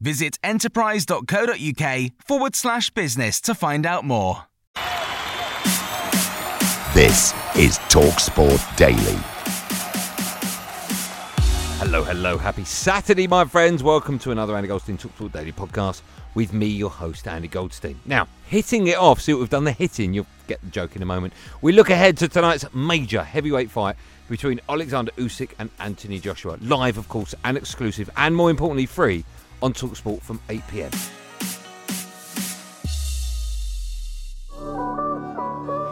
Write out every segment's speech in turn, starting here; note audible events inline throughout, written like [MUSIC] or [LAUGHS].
Visit enterprise.co.uk forward slash business to find out more. This is TalkSport Daily. Hello, hello. Happy Saturday, my friends. Welcome to another Andy Goldstein TalkSport Daily podcast with me, your host, Andy Goldstein. Now, hitting it off, see what we've done the hitting. You'll get the joke in a moment. We look ahead to tonight's major heavyweight fight between Alexander Usyk and Anthony Joshua. Live, of course, and exclusive, and more importantly, free on Talksport from 8 pm.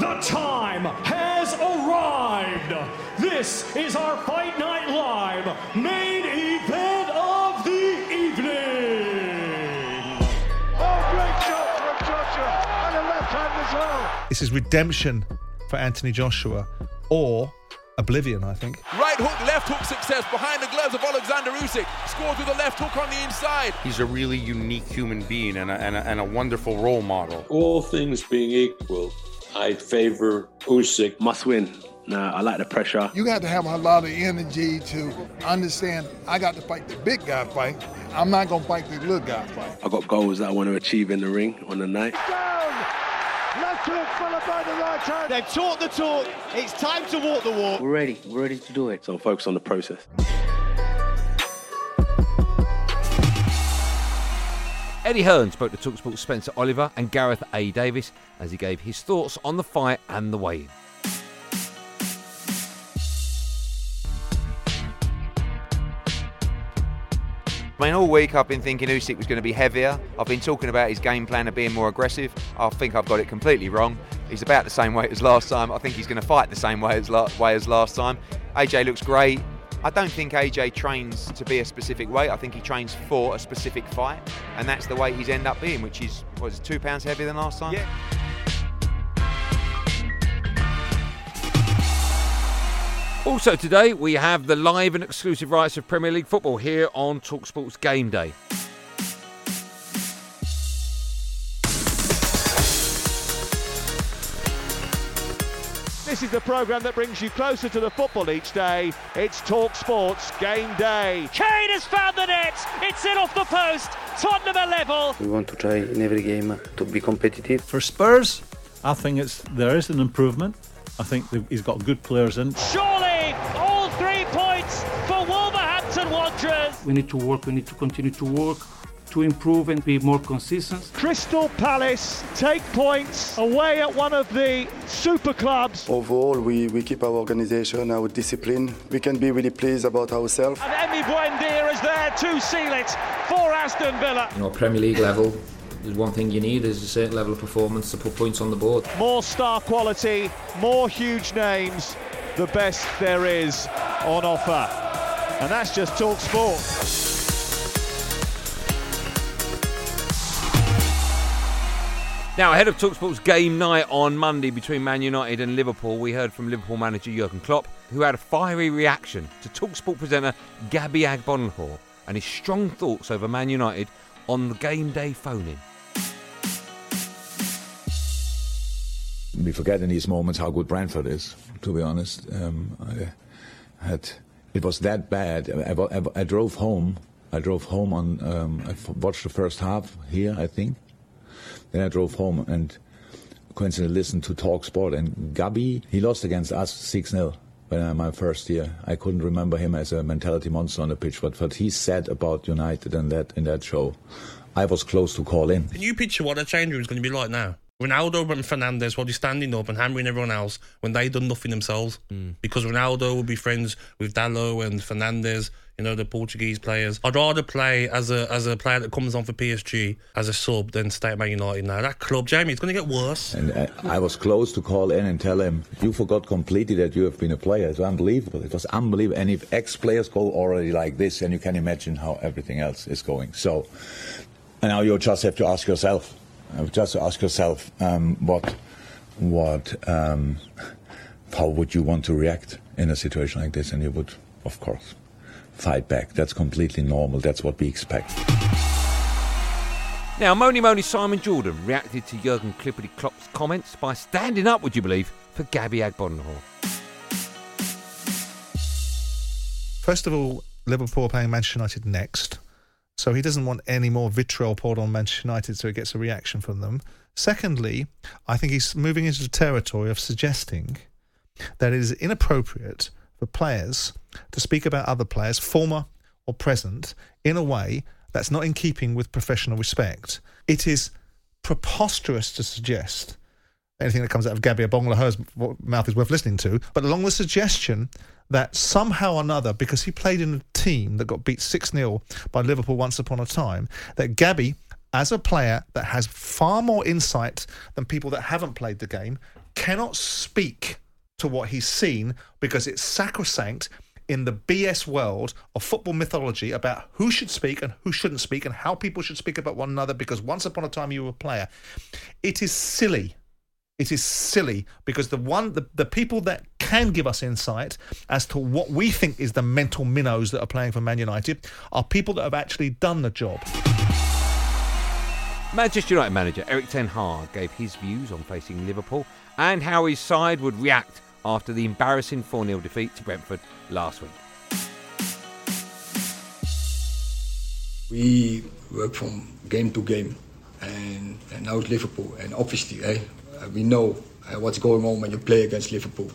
The time has arrived. This is our Fight Night Live main event of the evening. Oh, great shot from Joshua and a left hand as well. This is redemption for Anthony Joshua or oblivion, I think. Right hook, left hook success behind the gloves of Alexander Usyk. Scores with a left hook on the inside. He's a really unique human being and a, and a, and a wonderful role model. All things being equal, I favor Usyk. Must win. Nah, I like the pressure. You got to have a lot of energy to understand I got to fight the big guy fight. I'm not going to fight the little guy fight. I got goals that I want to achieve in the ring on the night. Down! Left followed by the right hand. They've talked the talk. It's time to walk the walk. We're ready. We're ready to do it. So I'm focused on the process. Eddie Hearn spoke to Talksport's Spencer Oliver and Gareth A. Davis as he gave his thoughts on the fight and the weigh-in. I mean, all week I've been thinking Usyk was going to be heavier. I've been talking about his game plan of being more aggressive. I think I've got it completely wrong. He's about the same weight as last time. I think he's going to fight the same way as, la- way as last time. AJ looks great. I don't think AJ trains to be a specific weight. I think he trains for a specific fight, and that's the weight he's end up being, which is it, two pounds heavier than last time. Yeah. Also today, we have the live and exclusive rights of Premier League football here on Talksport's Game Day. This is the programme that brings you closer to the football each day. It's Talk Sports Game Day. Kane has found the net. It's in off the post. Tottenham are level. We want to try in every game to be competitive. For Spurs, I think it's there is an improvement. I think he's got good players in. Surely, We need to work. We need to continue to work to improve and be more consistent. Crystal Palace take points away at one of the super clubs. Overall, we, we keep our organization, our discipline. We can be really pleased about ourselves. And Emi Buendia is there to seal it for Aston Villa. You know, Premier League level, there's one thing you need is a certain level of performance to put points on the board. More star quality, more huge names, the best there is on offer. And that's just Talk Sport. Now, ahead of Talksport's game night on Monday between Man United and Liverpool, we heard from Liverpool manager Jurgen Klopp, who had a fiery reaction to Talksport presenter Gabby Agbonlahor and his strong thoughts over Man United on the game day phone-in. We forget in these moments how good Brentford is. To be honest, um, I had it was that bad. I, I, I, drove home. I drove home on. Um, I watched the first half here, I think. Then I drove home and coincidentally listened to Talk Sport and Gabby. He lost against us six 0 when I, my first year. I couldn't remember him as a mentality monster on the pitch, but what he said about United and that in that show I was close to call in. Can you picture what a change room is going to be like now? Ronaldo and Fernandes will be standing up and hammering everyone else when they've done nothing themselves. Mm. Because Ronaldo will be friends with Dalot and Fernandes, you know, the Portuguese players. I'd rather play as a as a player that comes on for PSG as a sub than stay at Man United now. That club, Jamie, it's going to get worse. And I, I was close to call in and tell him, you forgot completely that you have been a player. It's unbelievable. It was unbelievable. And if ex-players go already like this, then you can imagine how everything else is going. So and now you just have to ask yourself, uh, just ask yourself, um, what, what, um, how would you want to react in a situation like this? And you would, of course, fight back. That's completely normal. That's what we expect. Now, Moni Moni Simon Jordan reacted to Jurgen Klippity Klopp's comments by standing up, would you believe, for Gabby Agbonlahor. First of all, Liverpool are playing Manchester United next. So he doesn't want any more vitriol poured on Manchester United so he gets a reaction from them. Secondly, I think he's moving into the territory of suggesting that it is inappropriate for players to speak about other players, former or present, in a way that's not in keeping with professional respect. It is preposterous to suggest anything that comes out of Gabby Agbonlahor's mouth is worth listening to, but along the suggestion that somehow or another, because he played in a team that got beat 6 0 by Liverpool once upon a time, that Gabby, as a player that has far more insight than people that haven't played the game, cannot speak to what he's seen because it's sacrosanct in the BS world of football mythology about who should speak and who shouldn't speak and how people should speak about one another because once upon a time you were a player. It is silly it is silly because the one the, the people that can give us insight as to what we think is the mental minnows that are playing for Man United are people that have actually done the job. Manchester United manager Erik Ten Hag gave his views on facing Liverpool and how his side would react after the embarrassing 4 0 defeat to Brentford last week. We work from game to game, and, and now it's Liverpool, and obviously, eh, we know uh, what's going on when you play against Liverpool,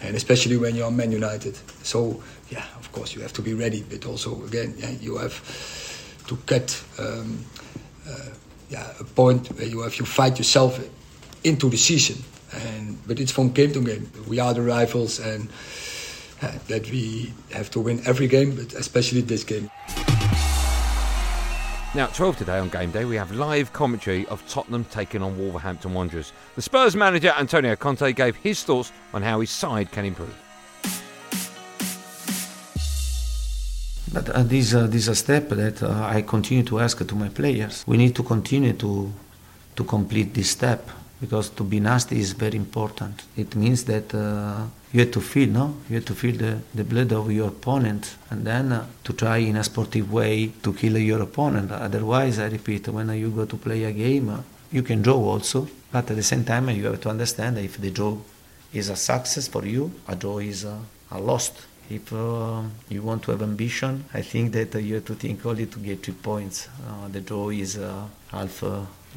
and especially when you're Man United. So yeah, of course you have to be ready, but also again, yeah, you have to get um, uh, yeah a point where you have to fight yourself into the season. And but it's from game to game. We are the rivals, and uh, that we have to win every game, but especially this game. Now, at 12 today on game day, we have live commentary of Tottenham taking on Wolverhampton Wanderers. The Spurs manager, Antonio Conte, gave his thoughts on how his side can improve. But uh, this, uh, this is a step that uh, I continue to ask to my players. We need to continue to, to complete this step because to be nasty is very important. It means that uh, you have to feel, no? You have to feel the, the blood of your opponent and then uh, to try in a sportive way to kill your opponent. Otherwise, I repeat, when you go to play a game, uh, you can draw also, but at the same time, you have to understand that if the draw is a success for you, a draw is a, a loss. If uh, you want to have ambition, I think that uh, you have to think only to get three points. Uh, the draw is half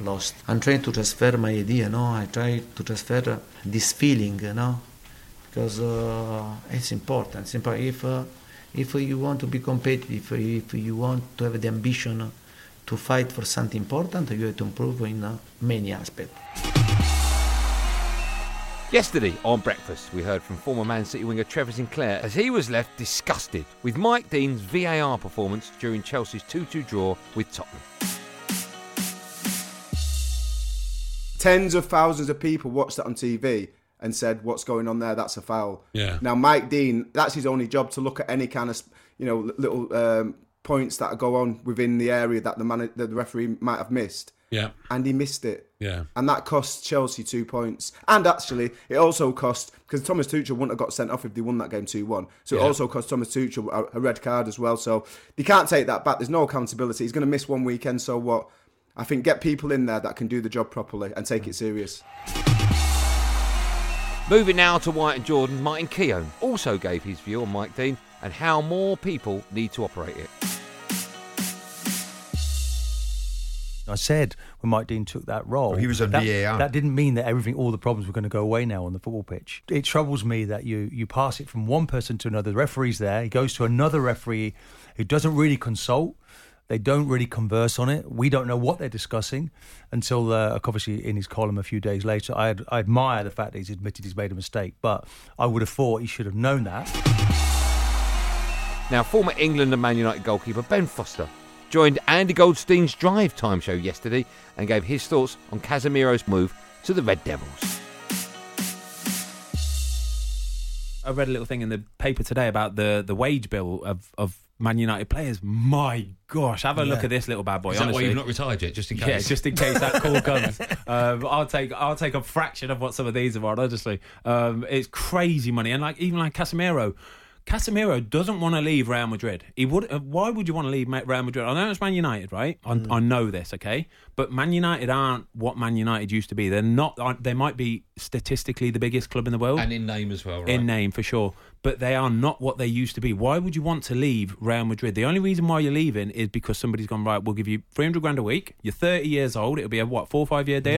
lost. I'm trying to transfer my idea, no? I try to transfer this feeling, know, because uh, it's important. It's important. If uh, if you want to be competitive, if you want to have the ambition to fight for something important, you have to improve in uh, many aspects. Yesterday on breakfast, we heard from former Man City winger Trevor Sinclair as he was left disgusted with Mike Dean's VAR performance during Chelsea's 2 2 draw with Tottenham. Tens of thousands of people watched that on TV and said, "What's going on there? That's a foul." Yeah. Now Mike Dean, that's his only job to look at any kind of you know little um, points that go on within the area that the man, the referee might have missed. Yeah. And he missed it. Yeah. And that cost Chelsea two points. And actually, it also cost because Thomas Tuchel wouldn't have got sent off if they won that game two one. So it also cost Thomas Tuchel a, a red card as well. So they can't take that back. There's no accountability. He's going to miss one weekend. So what? I think get people in there that can do the job properly and take it serious. Moving now to White and Jordan, Martin Keown also gave his view on Mike Dean and how more people need to operate it. I said when Mike Dean took that role, Well, he was on that, VAR. That didn't mean that everything, all the problems were going to go away now on the football pitch. It troubles me that you you pass it from one person to another. The referee's there. He goes to another referee who doesn't really consult. They don't really converse on it. We don't know what they're discussing until, uh, obviously, in his column a few days later. I, I admire the fact that he's admitted he's made a mistake, but I would have thought he should have known that. Now, former England and Man United goalkeeper Ben Foster joined Andy Goldstein's Drive Time show yesterday and gave his thoughts on Casemiro's move to the Red Devils. I read a little thing in the paper today about the, the wage bill of, of Man United players. My gosh, have a look at this little bad boy. Is that why you've not retired yet, just in case? Yeah, just in case that call [LAUGHS] comes. um, I'll take I'll take a fraction of what some of these are on. Honestly, um, it's crazy money, and like even like Casemiro. Casemiro doesn't want to leave Real Madrid. He would. Uh, why would you want to leave Real Madrid? I know it's Man United, right? I, Mm. I know this, okay. But Man United aren't what Man United used to be. They're not. They might be statistically the biggest club in the world, And in name as well, right? in name for sure. But they are not what they used to be. Why would you want to leave Real Madrid? The only reason why you're leaving is because somebody's gone right. We'll give you three hundred grand a week. You're thirty years old. It'll be a what four or five year deal.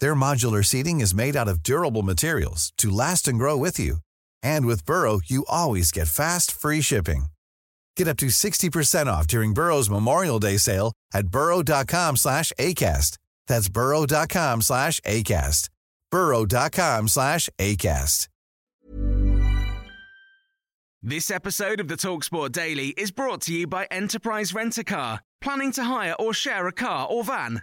Their modular seating is made out of durable materials to last and grow with you. And with Burrow, you always get fast, free shipping. Get up to 60% off during Burrow's Memorial Day sale at burrow.com slash ACAST. That's burrow.com slash ACAST. burrow.com slash ACAST. This episode of the Talksport Daily is brought to you by Enterprise Rent a Car. Planning to hire or share a car or van?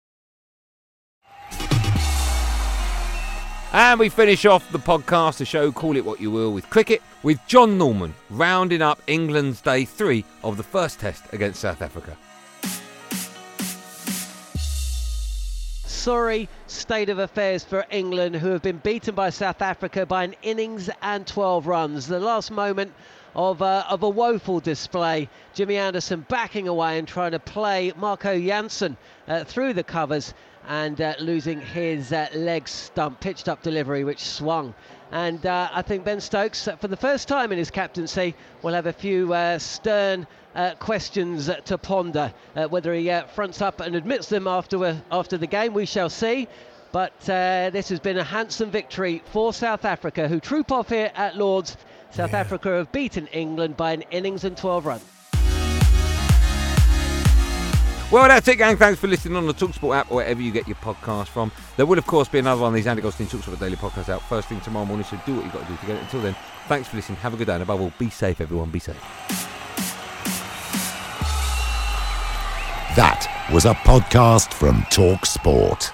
And we finish off the podcast, the show, call it what you will, with cricket, with Jon Norman rounding up England's day three of the first test against South Africa. sorry state of affairs for England, who have been beaten by South Africa by an innings and 12 runs. The last moment of, uh, of a woeful display. Jimmy Anderson backing away and trying to play Marco Jansen uh, through the covers and uh, losing his uh, leg stump, pitched up delivery, which swung. And uh, I think Ben Stokes, for the first time in his captaincy, will have a few uh, stern uh, questions to ponder. Uh, whether he uh, fronts up and admits them after after the game, we shall see. But uh, this has been a handsome victory for South Africa, who troop off here at Lords. South Africa have beaten England by an innings and 12 runs. Well, that's it, gang. Thanks for listening on the Talksport app or wherever you get your podcast from. There will, of course, be another one of these Andy Goldstein Talksport Daily podcasts out first thing tomorrow morning, so do what you've got to do to get it. Until then, thanks for listening. Have a good day, and above all, be safe, everyone. Be safe. That was a podcast from Talk Sport.